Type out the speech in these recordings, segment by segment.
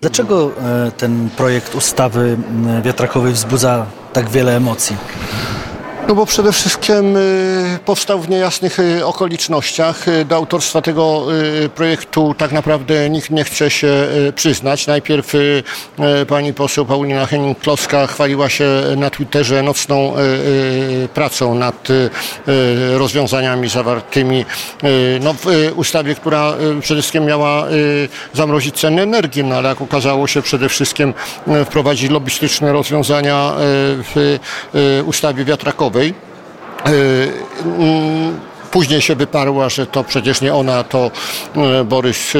Dlaczego e, ten projekt ustawy wiatrakowej wzbudza tak wiele emocji? No bo przede wszystkim y, powstał w niejasnych y, okolicznościach. Y, do autorstwa tego projektu tak naprawdę nikt nie chce się przyznać. Najpierw pani poseł Paulina Henning-Kloska chwaliła się na Twitterze nocną pracą nad rozwiązaniami zawartymi no, w ustawie, która przede wszystkim miała zamrozić ceny energii, no ale jak okazało się przede wszystkim wprowadzić lobbystyczne rozwiązania w ustawie wiatrakowej. Yy, Później się wyparła, że to przecież nie ona, to e, Borys e,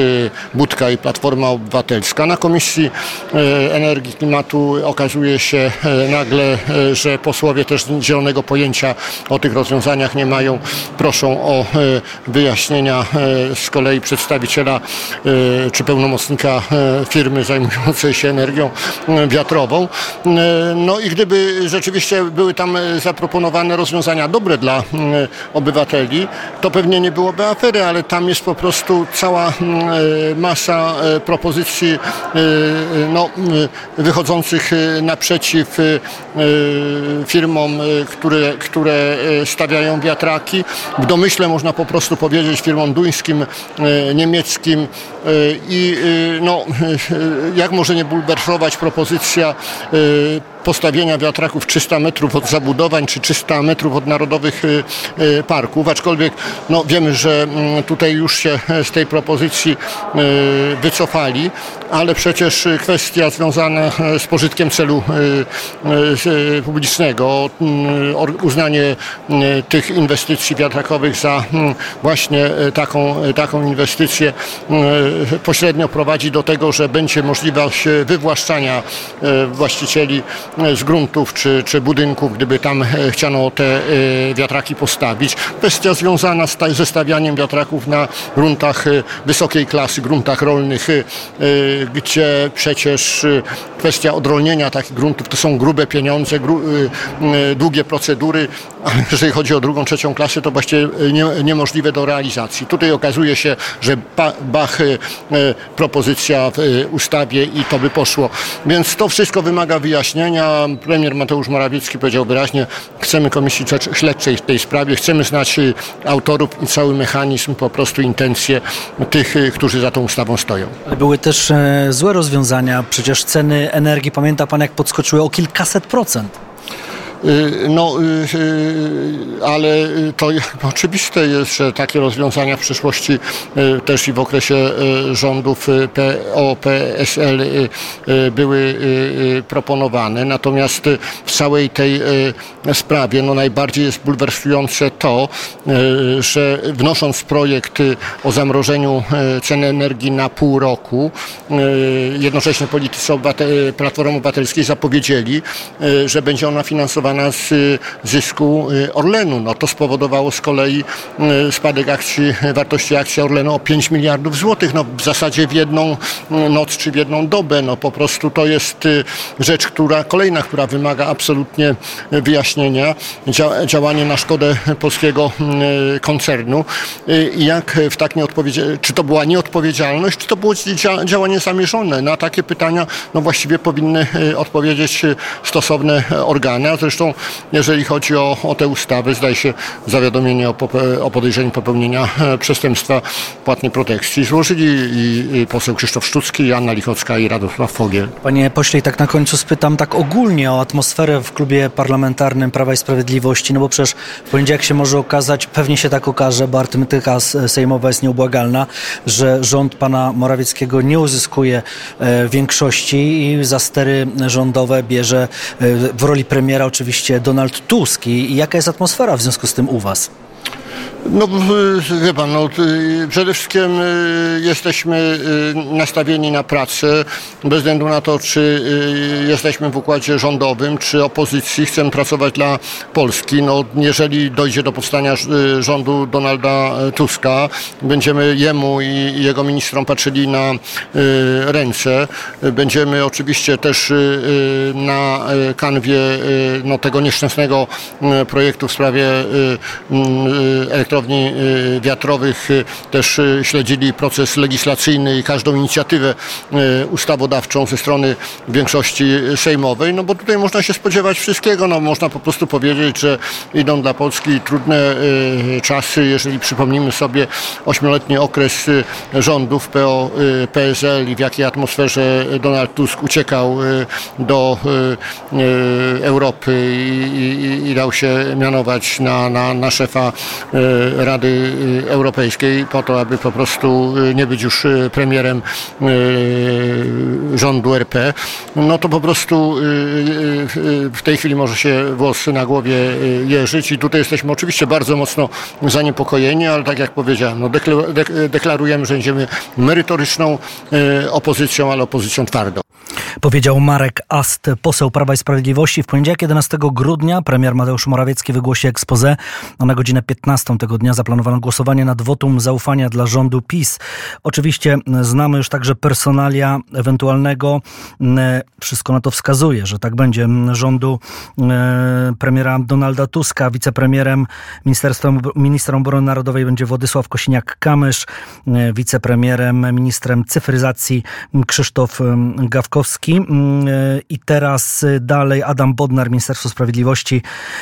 Budka i Platforma Obywatelska. Na Komisji e, Energii Klimatu okazuje się nagle, że posłowie też zielonego pojęcia o tych rozwiązaniach nie mają. Proszą o wyjaśnienia z kolei przedstawiciela czy pełnomocnika firmy zajmującej się energią wiatrową. No i gdyby rzeczywiście były tam zaproponowane rozwiązania dobre dla obywateli, to pewnie nie byłoby afery, ale tam jest po prostu cała mm, e, masa e, propozycji e, no, wychodzących naprzeciw firmom, które, które stawiają wiatraki. W domyśle można po prostu powiedzieć firmom duńskim, niemieckim i no, jak może nie bulwersować propozycja postawienia wiatraków 300 metrów od zabudowań czy 300 metrów od narodowych y, y, parków, aczkolwiek no, wiemy, że mm, tutaj już się z tej propozycji y, wycofali, ale przecież kwestia związana z pożytkiem celu publicznego, mm, uznanie tych inwestycji wiatrakowych za mm, właśnie taką, taką inwestycję pośrednio prowadzi do tego, że będzie możliwość wywłaszczania właścicieli z gruntów czy, czy budynków, gdyby tam e, chciano te e, wiatraki postawić. Kwestia związana z ze stawianiem wiatraków na gruntach e, wysokiej klasy, gruntach rolnych, gdzie przecież kwestia odrolnienia takich gruntów to są grube pieniądze, gru, długie procedury, a jeżeli chodzi o drugą, trzecią klasę, to właściwie nie, niemożliwe do realizacji. Tutaj okazuje się, że bach propozycja w ustawie i to by poszło. Więc to wszystko wymaga wyjaśnienia premier Mateusz Morawiecki powiedział wyraźnie, chcemy komisji śledczej w tej sprawie, chcemy znać y, autorów i cały mechanizm, po prostu intencje tych, y, którzy za tą ustawą stoją. Były też e, złe rozwiązania, przecież ceny energii, pamięta pan jak podskoczyły o kilkaset procent? Y, no, y, y, ale to oczywiste jest, że takie rozwiązania w przyszłości też i w okresie rządów PO-PSL były proponowane. Natomiast w całej tej sprawie no, najbardziej jest bulwersujące to, że wnosząc projekt o zamrożeniu ceny energii na pół roku, jednocześnie politycy Platformy Obywatelskiej zapowiedzieli, że będzie ona finansowana z y, zysku y, Orlenu. No to spowodowało z kolei y, spadek akcji, wartości akcji Orlenu o 5 miliardów złotych. No w zasadzie w jedną noc czy w jedną dobę. No po prostu to jest rzecz, która kolejna, która wymaga absolutnie wyjaśnienia. Działanie na szkodę polskiego koncernu. I jak w tak czy to była nieodpowiedzialność, czy to było działanie zamierzone? Na takie pytania no właściwie powinny odpowiedzieć stosowne organy, a zresztą Zresztą jeżeli chodzi o, o tę ustawę, zdaje się zawiadomienie o, o podejrzeniu popełnienia e, przestępstwa płatnej protekcji złożyli i, i poseł Krzysztof Szczucki, i Anna Lichocka i Radosław Fogiel. Panie pośle, i tak na końcu spytam tak ogólnie o atmosferę w klubie parlamentarnym Prawa i Sprawiedliwości, no bo przecież w poniedziałek się może okazać, pewnie się tak okaże, bo arytmetyka sejmowa jest nieubłagalna, że rząd pana Morawieckiego nie uzyskuje e, większości i za stery rządowe bierze e, w roli premiera oczywiście oczywiście Donald Tusk. I jaka jest atmosfera w związku z tym u Was? No wie pan, no, przede wszystkim y, jesteśmy y, nastawieni na pracę, bez względu na to, czy y, jesteśmy w układzie rządowym, czy opozycji, chcemy pracować dla Polski. No, jeżeli dojdzie do powstania rządu Donalda Tuska, będziemy jemu i jego ministrom patrzyli na ręce. Będziemy oczywiście też na kanwie no, tego nieszczęsnego projektu w sprawie elektrowni y, wiatrowych y, też y, śledzili proces legislacyjny i każdą inicjatywę ustawodawczą ze strony większości sejmowej, no bo tutaj można się spodziewać wszystkiego, no można po prostu powiedzieć, że idą dla Polski trudne czasy, jeżeli przypomnimy sobie ośmioletni okres rządów PO, y, PSL i w jakiej atmosferze Donald Tusk uciekał do Europy i, i, i dał się mianować na, na, na szefa Rady y, Europejskiej po to, aby po prostu y, nie być już y, premierem rządu RP, no to po prostu w tej chwili może się włosy na głowie jeżyć i tutaj jesteśmy oczywiście bardzo mocno zaniepokojeni, ale tak jak powiedziałem, no dekla- dek- deklarujemy, że będziemy merytoryczną opozycją, ale opozycją twardą. Powiedział Marek Ast, poseł Prawa i Sprawiedliwości. W poniedziałek 11 grudnia premier Mateusz Morawiecki wygłosi expose, a na godzinę 15 tego dnia zaplanowano głosowanie nad wotum zaufania dla rządu PiS. Oczywiście znamy już także personalia ewentualnego, wszystko na to wskazuje, że tak będzie, rządu e, premiera Donalda Tuska, wicepremierem Ministerstwem, ministrem obrony narodowej będzie Władysław Kosiniak-Kamysz, e, wicepremierem, ministrem cyfryzacji Krzysztof Gawkowski Mm, e, i teraz e, dalej Adam Bodnar, Ministerstwo Sprawiedliwości,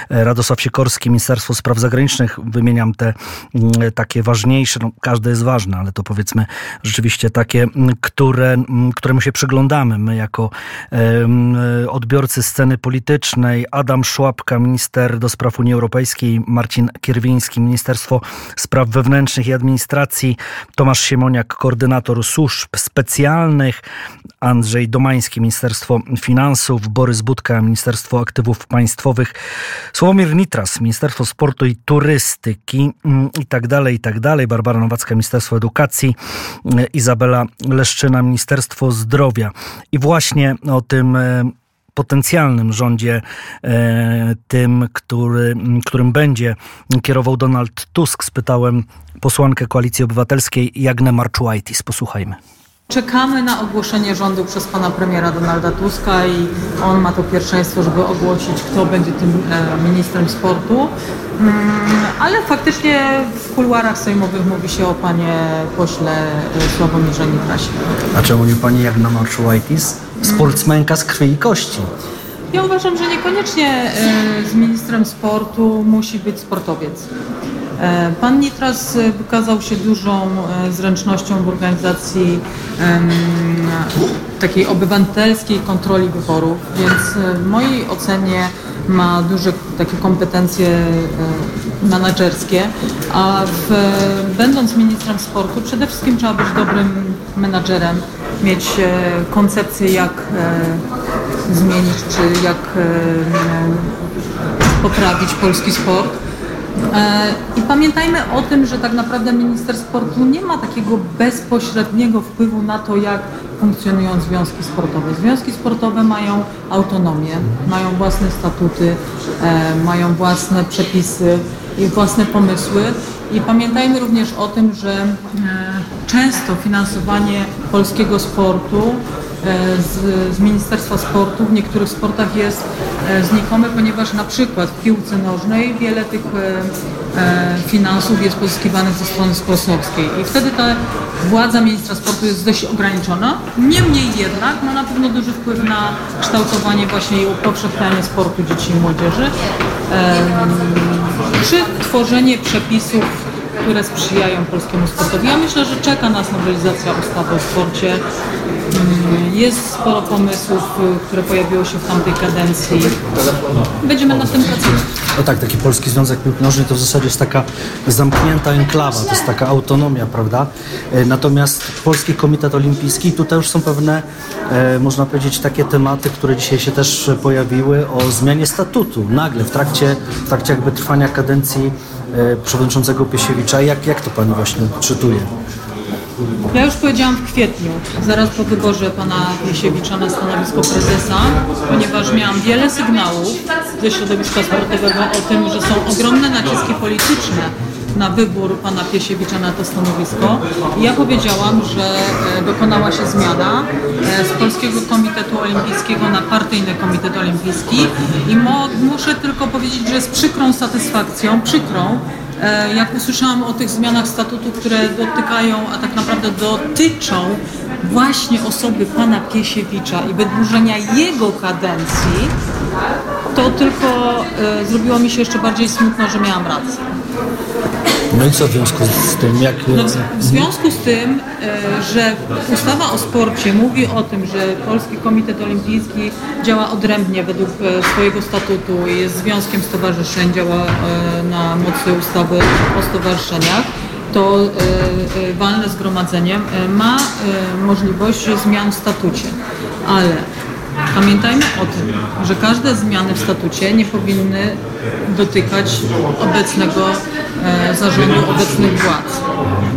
e, Radosław Sikorski, Ministerstwo Spraw Zagranicznych. Wymieniam te mm, takie ważniejsze, no każde jest ważne, ale to powiedzmy rzeczywiście takie, mm, które, któremu się przyglądamy my jako odbiorcy sceny politycznej. Adam Szłapka, minister do spraw Unii Europejskiej, Marcin Kierwiński, Ministerstwo Spraw Wewnętrznych i Administracji, Tomasz Siemoniak, koordynator służb specjalnych, Andrzej Domański, Ministerstwo Finansów, Borys Budka, Ministerstwo Aktywów Państwowych, Sławomir Nitras, Ministerstwo Sportu i Turystyki mm, i tak dalej, i tak dalej, Barbara Nowacka, Ministerstwo Edukacji, mm, Izabela Leszczyna, Ministerstwo Zdrowia. I właśnie o tym e, potencjalnym rządzie, e, tym, który, którym będzie kierował Donald Tusk, spytałem posłankę Koalicji Obywatelskiej Jagnę Marczułajtis. Posłuchajmy. Czekamy na ogłoszenie rządu przez pana premiera Donalda Tuska i on ma to pierwszeństwo, żeby ogłosić, kto będzie tym e, ministrem sportu. Mm, Ale faktycznie w kuluarach sejmowych mówi się o panie pośle e, Sławomirze Nitrasie. A czemu nie pani Jagna Marczułajtis? Sportsmenka z krwi i kości. Ja uważam, że niekoniecznie e, z ministrem sportu musi być sportowiec. E, Pan Nitras e, wykazał się dużą e, zręcznością w organizacji takiej obywatelskiej kontroli wyborów, więc w mojej ocenie ma duże takie kompetencje menedżerskie, a w, będąc ministrem sportu przede wszystkim trzeba być dobrym menadżerem, mieć koncepcję jak zmienić czy jak poprawić polski sport. E, I pamiętajmy o tym, że tak naprawdę minister sportu nie ma takiego bezpośredniego wpływu na to, jak funkcjonują związki sportowe. Związki sportowe mają autonomię, mają własne statuty, e, mają własne przepisy i własne pomysły. I pamiętajmy również o tym, że e, często finansowanie polskiego sportu z, z Ministerstwa Sportu. W niektórych sportach jest e, znikome, ponieważ na przykład w piłce nożnej wiele tych e, e, finansów jest pozyskiwanych ze strony sponsorskiej. I wtedy ta władza ministra sportu jest dość ograniczona. Niemniej jednak ma na pewno duży wpływ na kształtowanie właśnie i upowszechnianie sportu dzieci i młodzieży, e, czy tworzenie przepisów które sprzyjają polskiemu sportowi. Ja myślę, że czeka nas nowelizacja ustawy o sporcie. Mm, Jest sporo pomysłów, y, które pojawiły się w tamtej kadencji. Będziemy nad tym pracować. No tak, taki Polski Związek Piłki Nożnej to w zasadzie jest taka zamknięta enklawa, to jest taka autonomia, prawda? E, Natomiast Polski Komitet Olimpijski, tutaj już są pewne, e, można powiedzieć, takie tematy, które dzisiaj się też pojawiły o zmianie statutu. Nagle, w trakcie, w trakcie jakby trwania kadencji przewodniczącego Piesiewicza. Jak, jak to pani właśnie czytuje? Ja już powiedziałam w kwietniu, zaraz po wyborze pana Piesiewicza na stanowisko prezesa, ponieważ miałam wiele sygnałów ze środowiska sportowego o tym, że są ogromne naciski polityczne na wybór pana Piesiewicza na to stanowisko. Ja powiedziałam, że e, dokonała się zmiana e, z Polskiego Komitetu Olimpijskiego na Partyjny Komitet Olimpijski i mo, muszę tylko powiedzieć, że z przykrą satysfakcją, przykrą, E, Jak usłyszałam o tych zmianach statutu, które dotykają, a tak naprawdę dotyczą właśnie osoby pana Piesiewicza i wydłużenia jego kadencji, to tylko zrobiło mi się jeszcze bardziej smutno, że miałam rację. No i co w związku z tym, jak... No, w, związku z tym, e, że ustawa o sporcie mówi o tym, że Polski Komitet Olimpijski działa odrębnie według e, swojego statutu i jest związkiem stowarzyszeń, działa e, na mocy ustawy o stowarzyszeniach, to walne zgromadzenie ma możliwość zmian w statucie, ale Pamiętajmy o tym, że każde zmiany w statucie nie powinny dotykać obecnego e, zarządu, obecnych władz.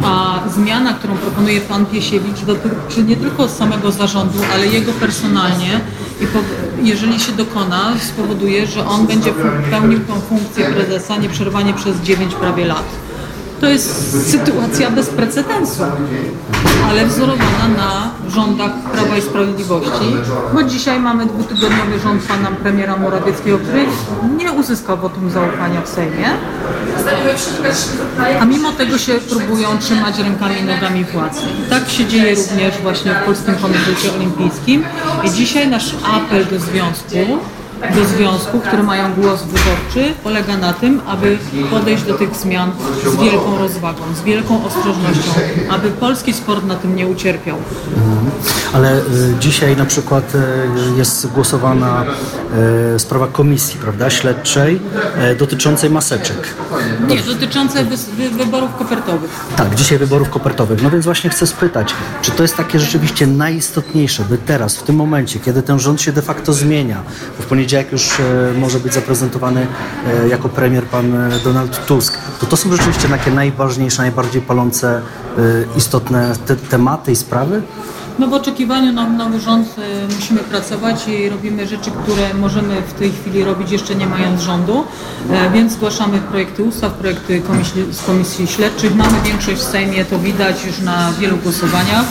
A zmiana, którą proponuje pan Piesiewicz, dotyczy nie tylko samego zarządu, ale jego personalnie i po, jeżeli się dokona, spowoduje, że on będzie pełnił tą funkcję prezesa nieprzerwanie przez 9 prawie lat. To jest sytuacja bez precedensu, ale wzorowana na rządach Prawa i Sprawiedliwości, bo dzisiaj mamy dwutygodniowy rząd pana premiera Morawieckiego, który nie uzyskał wotum zaufania w Sejmie, a mimo tego się próbują trzymać rękami i nogami władzy. Tak się dzieje również właśnie w Polskim Komitecie Olimpijskim. I dzisiaj nasz apel do związku do związków, które mają głos wyborczy, polega na tym, aby podejść do tych zmian z wielką rozwagą, z wielką ostrożnością, aby polski sport na tym nie ucierpiał. Ale y, dzisiaj na przykład y, jest głosowana y, sprawa komisji, prawda, śledczej dotyczącej maseczek. Nie, dotyczące wy, wy, wyborów kopertowych. Tak, dzisiaj wyborów kopertowych. No więc właśnie chcę spytać, czy to jest takie rzeczywiście najistotniejsze, by teraz, w tym momencie, kiedy ten rząd się de facto zmienia, w poniedziałek już e, może być zaprezentowany e, jako premier pan e, Donald Tusk, to to są rzeczywiście takie najważniejsze, najbardziej palące, istotne te, tematy i sprawy? No w oczekiwaniu na nowy rząd y, musimy pracować i robimy rzeczy, które możemy w tej chwili robić jeszcze nie mając rządu, e, więc zgłaszamy projekty ustaw, projekty komisji, z komisji śledczych. Mamy większość w Sejmie, to widać już na wielu głosowaniach.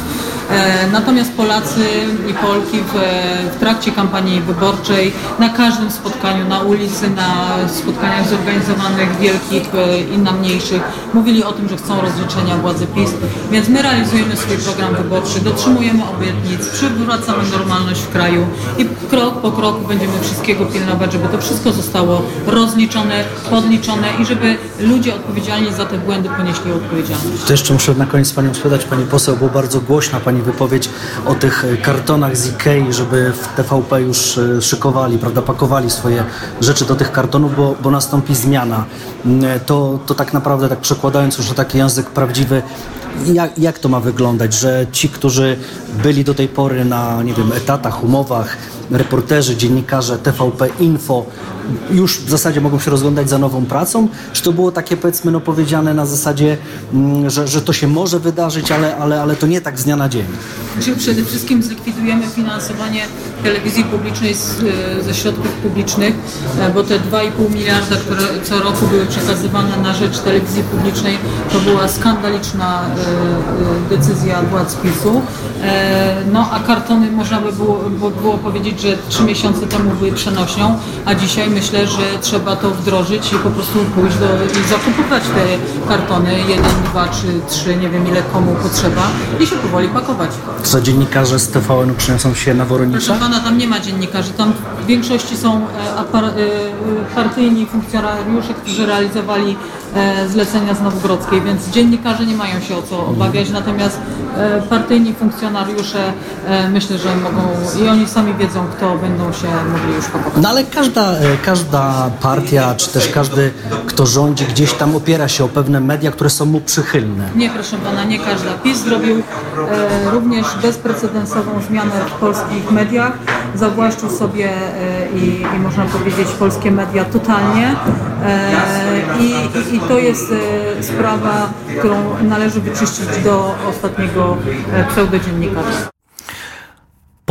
E, Natomiast Polacy i Polki w, w trakcie kampanii wyborczej, na każdym spotkaniu, na ulicy, na spotkaniach zorganizowanych wielkich e, i na mniejszych, mówili o tym, że chcą rozliczenia władzy PiS. Więc my realizujemy swój program wyborczy, dotrzymujemy obietnic, przywracamy normalność w kraju i krok po kroku będziemy wszystkiego pilnować, żeby to wszystko zostało rozliczone, podliczone i żeby ludzie odpowiedzialni za te błędy ponieśli odpowiedzialność. To jeszcze muszę na koniec Panią spytać, Pani poseł, bo bardzo głośna Pani wypowiedź o tych e, kartonach z Ikei, żeby w TVP już e, szykowali, prawda, pakowali swoje rzeczy do tych kartonów, bo, bo nastąpi zmiana. Mm, To, to tak naprawdę, tak przekładając już na taki język prawdziwy, jak, jak to ma wyglądać, że ci, którzy byli do tej pory na, nie wiem, etatach, umowach, reporterzy, dziennikarze TVP Info już w zasadzie mogą się rozglądać za nową pracą? Czy to było takie powiedzmy no powiedziane na zasadzie, mm, że, że to się może wydarzyć, ale, ale, ale to nie tak z dnia na dzień? Przede wszystkim zlikwidujemy finansowanie telewizji publicznej z, e, ze środków publicznych, e, bo te 2,5 miliarda, które co roku były przekazywane na rzecz telewizji publicznej, to była skandaliczna e, decyzja władz PiSu. No a kartony można by było, było powiedzieć, że trzy miesiące temu były przenośnią, a dzisiaj myślę, że trzeba to wdrożyć i po prostu pójść do, i zakupować te kartony, jeden, dwa czy trzy, nie wiem ile komu potrzeba i się powoli pakować. Co dziennikarze z TVN-u przyniosą się na Proszę Woronicza? pana, tam nie ma dziennikarzy, tam w większości są e, apar- e, partyjni funkcjonariusze, którzy realizowali e, zlecenia z Nowogrodzkiej, więc dziennikarze nie mają się o co obawiać, natomiast e, partyjni funkcjonariusze e, myślę, że mogą i oni sami wiedzą, kto będą się mogli już pakować. No ale każda, e, każda partia, czy też każdy, kto rządzi, gdzieś tam opiera się o pewne media, które są mu przychylne. Nie, proszę pana, nie każda. PiS zrobił e, również bezprecedensową zmianę w polskich mediach. Zawłaszczył sobie e, i, i można powiedzieć polskie media totalnie. E, i, i, I to jest e, sprawa, którą należy wyczyścić do ostatniego e, pseudodziennikarza.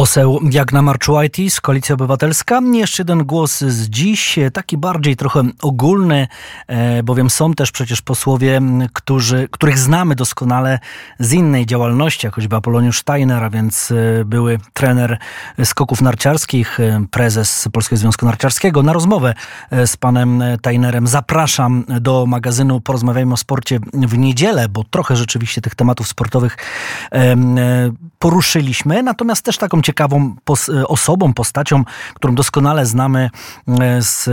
Poseł Jagna Marczułajtis, Koalicja Obywatelska. Jeszcze jeden głos z dziś, taki bardziej trochę ogólny, e, bowiem są też przecież posłowie, którzy, których znamy doskonale z innej działalności, jak choćby Apoloniusz Steiner, a więc e, były trener skoków narciarskich, e, prezes Polskiego Związku Narciarskiego. Na rozmowę z panem Steinerem zapraszam do magazynu Porozmawiajmy o sporcie w niedzielę, bo trochę rzeczywiście tych tematów sportowych poruszyliśmy, natomiast też taką ciekawą pos osobą, postacią, którą doskonale znamy e, z,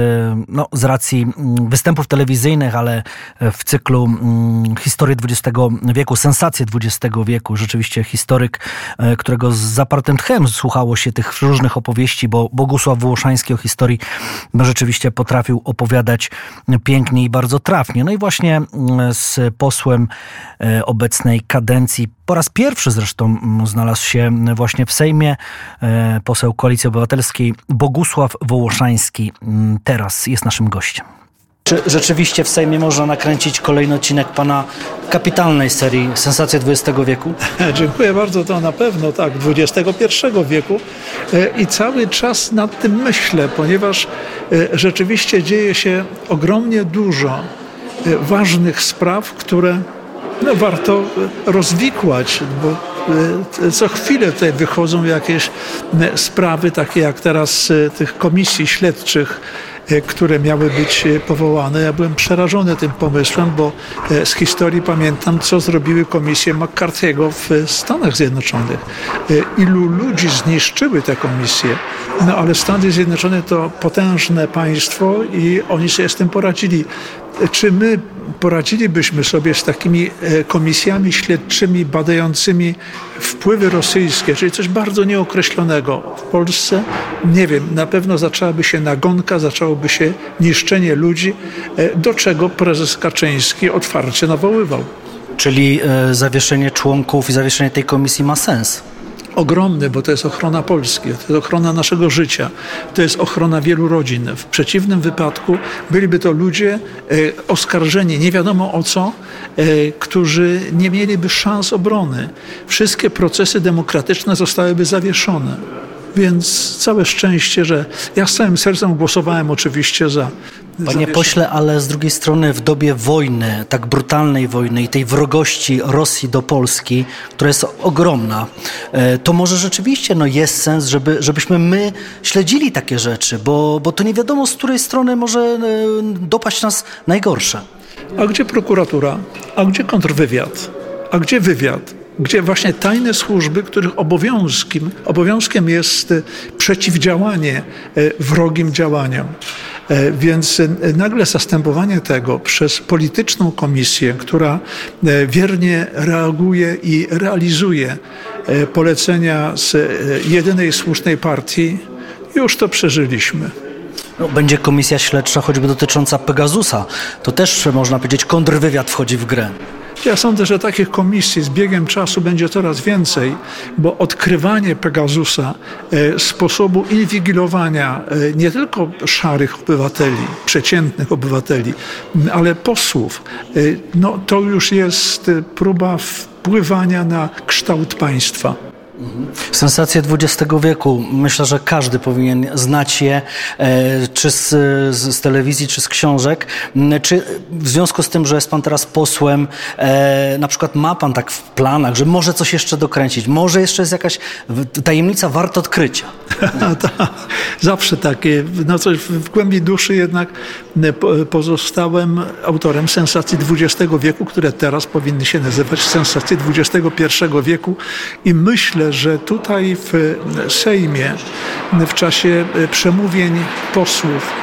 no, z racji mm, występów telewizyjnych, ale w cyklu mm, historii XX wieku, sensacje XX wieku. Rzeczywiście historyk, e, którego z zapartym tchem słuchało się tych różnych opowieści, bo Bogusław Wołoszański o historii rzeczywiście potrafił opowiadać pięknie i bardzo trafnie. No i właśnie mm, z posłem e, obecnej kadencji po raz pierwszy zresztą znalazł się właśnie w Sejmie e, poseł Koalicji Obywatelskiej Bogusław Wołoszański. Mm, teraz jest naszym gościem. Czy rzeczywiście w Sejmie można nakręcić kolejny odcinek pana kapitalnej serii Sensacje XX wieku? Dziękuję bardzo, to na pewno tak, XXI wieku e, i cały czas nad tym myślę, ponieważ e, rzeczywiście dzieje się ogromnie dużo ważnych spraw, które no, warto rozwikłać, bo e, co chwilę tutaj wychodzą jakieś e, sprawy, takie jak teraz e, tych komisji śledczych, które miały być powołane. Ja byłem przerażony tym pomysłem, bo z historii pamiętam, co zrobiły komisje McCarthy'ego w Stanach Zjednoczonych. Ilu ludzi zniszczyły te komisje. No ale Stany Zjednoczone to potężne państwo i oni sobie z tym poradzili. Czy my poradzilibyśmy sobie z takimi e, komisjami śledczymi badającymi wpływy rosyjskie, czyli coś bardzo nieokreślonego w Polsce? Nie wiem, na pewno zaczęłaby się nagonka, zaczęłoby się niszczenie ludzi, e, do czego prezes Kaczyński otwarcie nawoływał. Czyli e, zawieszenie członków i zawieszenie tej komisji ma sens? Ogromny, bo to jest ochrona Polski, to jest ochrona naszego życia, to jest ochrona wielu rodzin. W przeciwnym wypadku byliby to ludzie e, oskarżeni nie wiadomo o co, e, którzy nie mieliby szans obrony. Wszystkie procesy demokratyczne zostałyby zawieszone. Więc całe szczęście, że ja z całym sercem głosowałem oczywiście za. Panie pośle, ale z drugiej strony w dobie wojny, tak brutalnej wojny i tej wrogości Rosji do Polski, która jest ogromna, e, to może rzeczywiście no, jest sens, żeby, żebyśmy my śledzili takie rzeczy, bo, bo to nie wiadomo z której strony może e, dopaść nas najgorsze. A gdzie prokuratura? A gdzie kontrwywiad? A gdzie wywiad? Gdzie właśnie tajne służby, których obowiązkiem, obowiązkiem jest e, przeciwdziałanie e, wrogim działaniom. E, więc nagle zastępowanie tego przez polityczną komisję, która wiernie reaguje i realizuje polecenia z jedynej słusznej partii, już to przeżyliśmy. No, będzie komisja śledcza choćby dotycząca Pegasusa. To też można powiedzieć kontrwywiad wchodzi w grę. Ja sądzę, że takich komisji z biegiem czasu będzie coraz więcej, bo odkrywanie Pegasusa, e, sposobu inwigilowania e, nie tylko szarych obywateli, przeciętnych obywateli, ale posłów, e, no, to już jest próba wpływania na kształt państwa. Sensacje XX wieku. Myślę, że każdy powinien znać je, e, czy z, z, telewizji, czy z książek. Czy w związku z tym, że jest Pan teraz posłem, e, na przykład ma Pan tak w planach, że może coś jeszcze dokręcić, może jeszcze jest jakaś tajemnica warta odkrycia? Zawsze takie, no coś w głębi duszy jednak pozostałem autorem sensacji XX wieku, które teraz powinny się nazywać sensacje XXI wieku i myślę, że tutaj w Sejmie, w czasie przemówień posłów,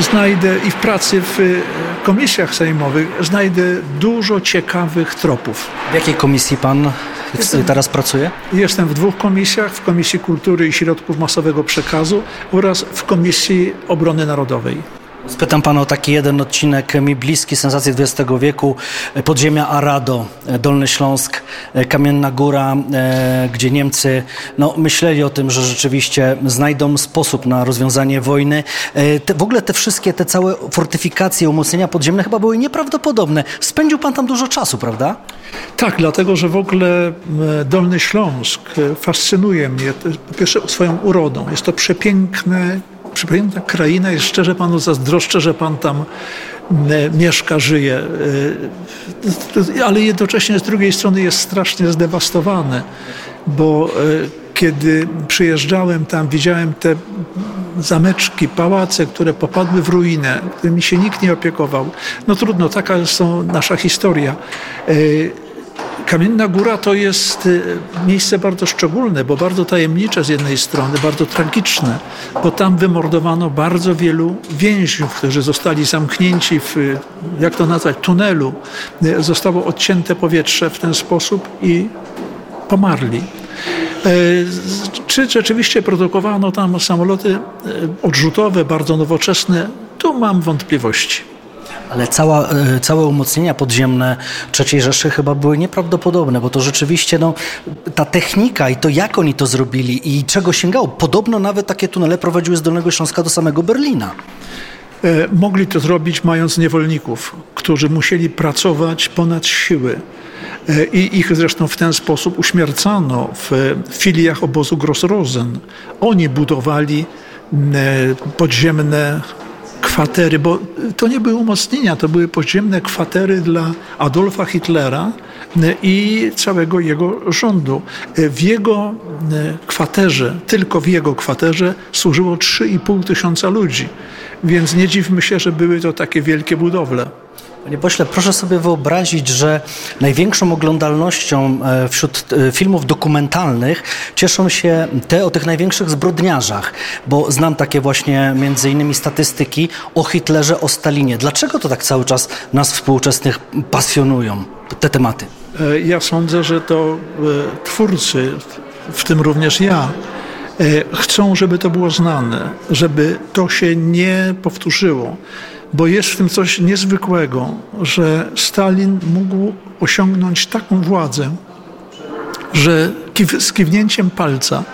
znajdę i w pracy w komisjach sejmowych znajdę dużo ciekawych tropów. W jakiej komisji pan Jestem, teraz pracuje? Jestem w dwóch komisjach, w Komisji Kultury i Środków Masowego Przekazu oraz w Komisji Obrony Narodowej. Spytam pana o taki jeden odcinek mi bliski, sensacje XX wieku, podziemia Arado, Dolny Śląsk, Kamienna Góra, e, gdzie Niemcy no, myśleli o tym, że rzeczywiście znajdą sposób na rozwiązanie wojny. E, te, w ogóle te wszystkie, te całe fortyfikacje, umocnienia podziemne chyba były nieprawdopodobne. Spędził pan tam dużo czasu, prawda? Tak, dlatego że w ogóle e, Dolny Śląsk fascynuje mnie po pierwsze swoją urodą. Jest to przepiękne, przepiękna kraina i szczerze panu zazdroszczę, że pan tam e, mieszka, żyje. E, Ale jednocześnie z drugiej strony jest strasznie zdewastowane, bo e, kiedy przyjeżdżałem tam, widziałem te zameczki, pałace, które popadły w ruinę, którymi się nikt nie opiekował. No trudno, taka jest nasza historia. Kamienna Góra to jest y, miejsce bardzo szczególne, bo bardzo tajemnicze z jednej strony, bardzo tragiczne, bo tam wymordowano bardzo wielu więźniów, którzy zostali zamknięci w, y, jak to nazwać, tunelu. Y, Zostało odcięte powietrze w ten sposób i pomarli. E, Czy rzeczywiście produkowano tam samoloty e, odrzutowe, bardzo nowoczesne? Tu mam wątpliwości. Ale cała, e, całe umocnienia podziemne III Rzeszy chyba były nieprawdopodobne, bo to rzeczywiście no, ta technika i to jak oni to zrobili i czego sięgało. Podobno nawet takie tunele prowadziły z Dolnego Śląska do samego Berlina. E, Mogli to zrobić mając niewolników, którzy musieli pracować ponad siły. E, I ich zresztą w ten sposób uśmiercano w filiach obozu Grossrosen. Oni budowali podziemne kwatery, bo to nie były umocnienia, to były podziemne kwatery dla Adolfa Hitlera m, i całego jego rządu. E, W jego m, kwaterze, tylko w jego kwaterze służyło 3,5 tysiąca ludzi, więc nie dziwmy się, że były to takie wielkie budowle. Panie pośle, proszę sobie wyobrazić, że największą oglądalnością e, wśród e, filmów dokumentalnych cieszą się te o tych największych zbrodniarzach, bo znam takie właśnie między innymi statystyki o Hitlerze, o Stalinie. Dlaczego to tak cały czas nas współczesnych pasjonują, te tematy? E, Ja sądzę, że to twórcy, w tym również ja, chcą, żeby to było znane, żeby to się nie powtórzyło, bo jest w tym coś niezwykłego, że Stalin mógł osiągnąć taką władzę, że z kiwnięciem palca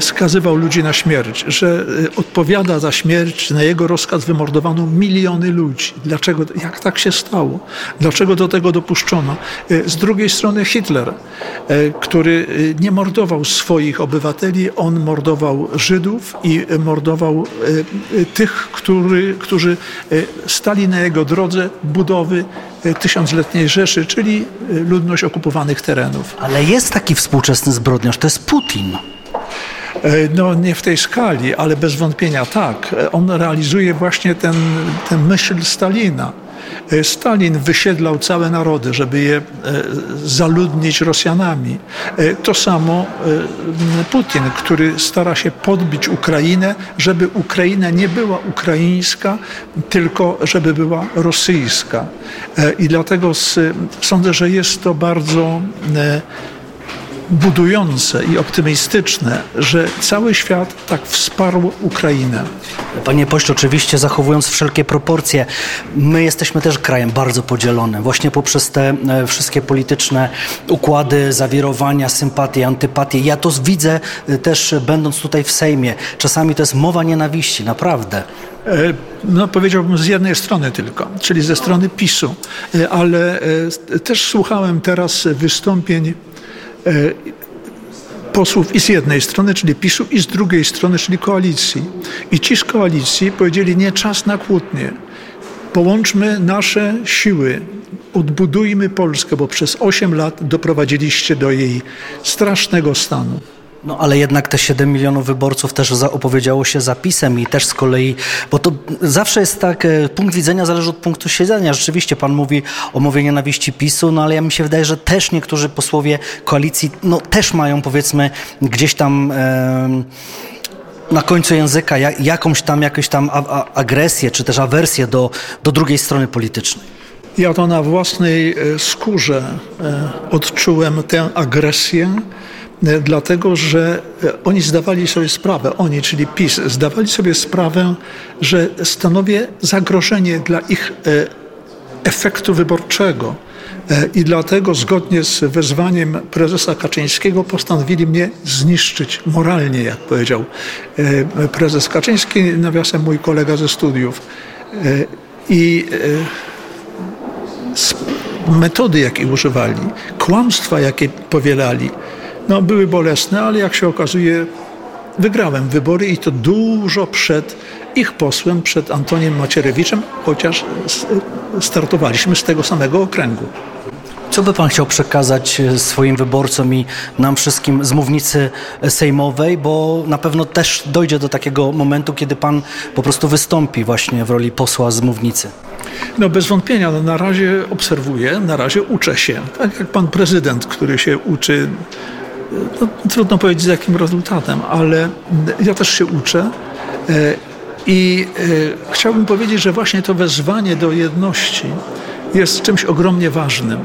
skazywał ludzi na śmierć, że e, odpowiada za śmierć, na jego rozkaz wymordowano miliony ludzi. Dlaczego, jak tak się stało? Dlaczego do tego dopuszczono? E, Z drugiej strony Hitler, który nie mordował swoich obywateli, on mordował Żydów i mordował tych, który, którzy stali na jego drodze budowy tysiącletniej Rzeszy, czyli ludność okupowanych terenów. Ale jest taki współczesny zbrodniarz, to jest Putin. E, No nie w tej skali, ale bez wątpienia tak. E, On realizuje właśnie ten, tę myśl Stalina. E, Stalin wysiedlał całe narody, żeby je zaludnić Rosjanami. To samo Putin, który stara się podbić Ukrainę, żeby Ukraina nie była ukraińska, tylko żeby była rosyjska. I dlatego sądzę, że jest to bardzo budujące i optymistyczne, że cały świat tak wsparł Ukrainę. Panie pośle, oczywiście zachowując wszelkie proporcje, my jesteśmy też krajem bardzo podzielonym, właśnie poprzez te e, wszystkie polityczne układy, zawirowania, sympatie, antypatie. Ja to widzę e, też będąc tutaj w Sejmie. Czasami to jest mowa nienawiści, naprawdę. E, No powiedziałbym z jednej strony tylko, czyli ze strony PiSu, ale też słuchałem teraz wystąpień posłów i z jednej strony, czyli PiSu, i z drugiej strony, czyli koalicji. I ci z koalicji powiedzieli, nie czas na kłótnie. Połączmy nasze siły, odbudujmy Polskę, bo przez 8 lat doprowadziliście do jej strasznego stanu. No ale jednak te 7 milionów wyborców też opowiedziało się za PiSem i też z kolei, bo to zawsze jest tak, e, punkt widzenia zależy od punktu siedzenia. Rzeczywiście pan mówi o mowie nienawiści PiSu, no ale ja mi się wydaje, że też niektórzy posłowie koalicji, no też mają powiedzmy gdzieś tam... em, na końcu języka ja- jakąś tam, jakąś tam agresję, czy też awersję do, do drugiej strony politycznej. Ja to na własnej e, skórze e, odczułem tę agresję, dlatego że e, oni zdawali sobie sprawę, oni, czyli PiS, zdawali sobie sprawę, że stanowię zagrożenie dla ich e, efektu wyborczego. E, I dlatego zgodnie z wezwaniem prezesa Kaczyńskiego postanowili mnie zniszczyć moralnie, jak powiedział prezes Kaczyński, nawiasem mój kolega ze studiów. I metody, jakie używali, kłamstwa, jakie powielali, no, były bolesne, ale jak się okazuje, wygrałem wybory i to dużo przed ich posłem, przed Antoniem Macierewiczem, chociaż startowaliśmy z tego samego okręgu. Co by pan chciał przekazać e, swoim wyborcom i nam wszystkim z mównicy sejmowej, bo na pewno też dojdzie do takiego momentu, kiedy pan po prostu wystąpi właśnie w roli posła z mównicy. No bez wątpienia, no, na razie obserwuję, na razie uczę się. Tak jak pan prezydent, który się uczy, no, trudno powiedzieć z jakim rezultatem, ale ja też się uczę. E, I e, chciałbym powiedzieć, że właśnie to wezwanie do jedności jest czymś ogromnie ważnym.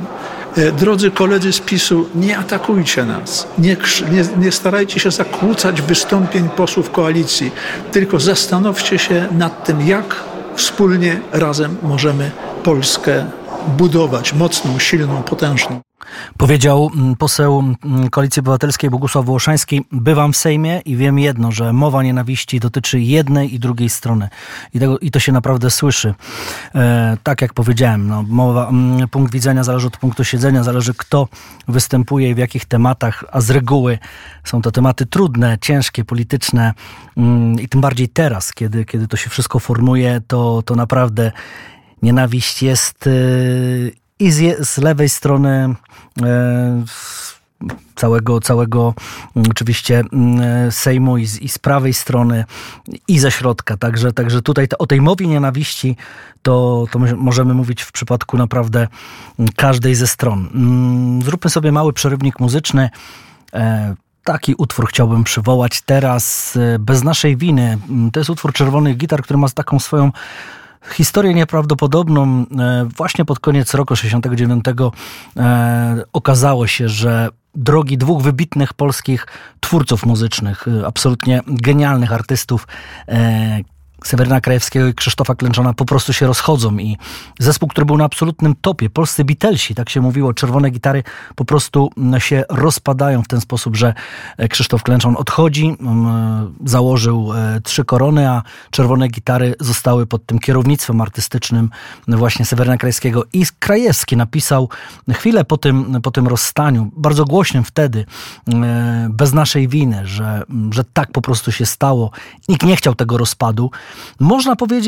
E, Drodzy koledzy z PiSu, nie atakujcie nas, nie, nie, nie starajcie się zakłócać wystąpień posłów koalicji, tylko zastanówcie się nad tym, jak wspólnie, razem możemy Polskę budować mocną, silną, potężną. Powiedział mm, poseł mm, Koalicji Obywatelskiej Bogusław Wołoszański, bywam w Sejmie i wiem jedno, że mowa nienawiści dotyczy jednej i drugiej strony. I, tego, i to się naprawdę słyszy. E, tak jak powiedziałem, no, mowa, mm, punkt widzenia zależy od punktu siedzenia, zależy kto występuje i w jakich tematach, a z reguły są to tematy trudne, ciężkie, polityczne i tym bardziej teraz, kiedy, kiedy to się wszystko formuje, to, to naprawdę nienawiść jest y, i z, z lewej strony e, całego, całego mm, oczywiście mm, Sejmu i z, i z prawej strony i ze środka. Także, także tutaj te, o tej mowie nienawiści to, to my możemy mówić w przypadku naprawdę mm, każdej ze stron. Zróbmy sobie mały przerywnik muzyczny. E, Taki utwór chciałbym przywołać teraz, e, bez naszej winy. To jest utwór Czerwonych Gitar, który ma taką swoją historię nieprawdopodobną. E, Właśnie pod koniec roku 69 e, okazało się, że drogi dwóch wybitnych polskich twórców muzycznych, e, absolutnie genialnych artystów, Seweryna Krajewskiego i Krzysztofa Klęczona po prostu się rozchodzą i zespół, który był na absolutnym topie, polscy Beatlesi, tak się mówiło, czerwone gitary po prostu mm, się rozpadają w ten sposób, że e, Krzysztof Klęczon odchodzi, mm, założył e, trzy korony, a czerwone gitary zostały pod tym kierownictwem artystycznym właśnie Seweryna Krajewskiego i Krajewski napisał chwilę po tym, po tym rozstaniu, bardzo głośnym wtedy, e, bez naszej winy, że, że tak po prostu się stało. Nikt nie chciał tego rozpadu. Można powiedzieć,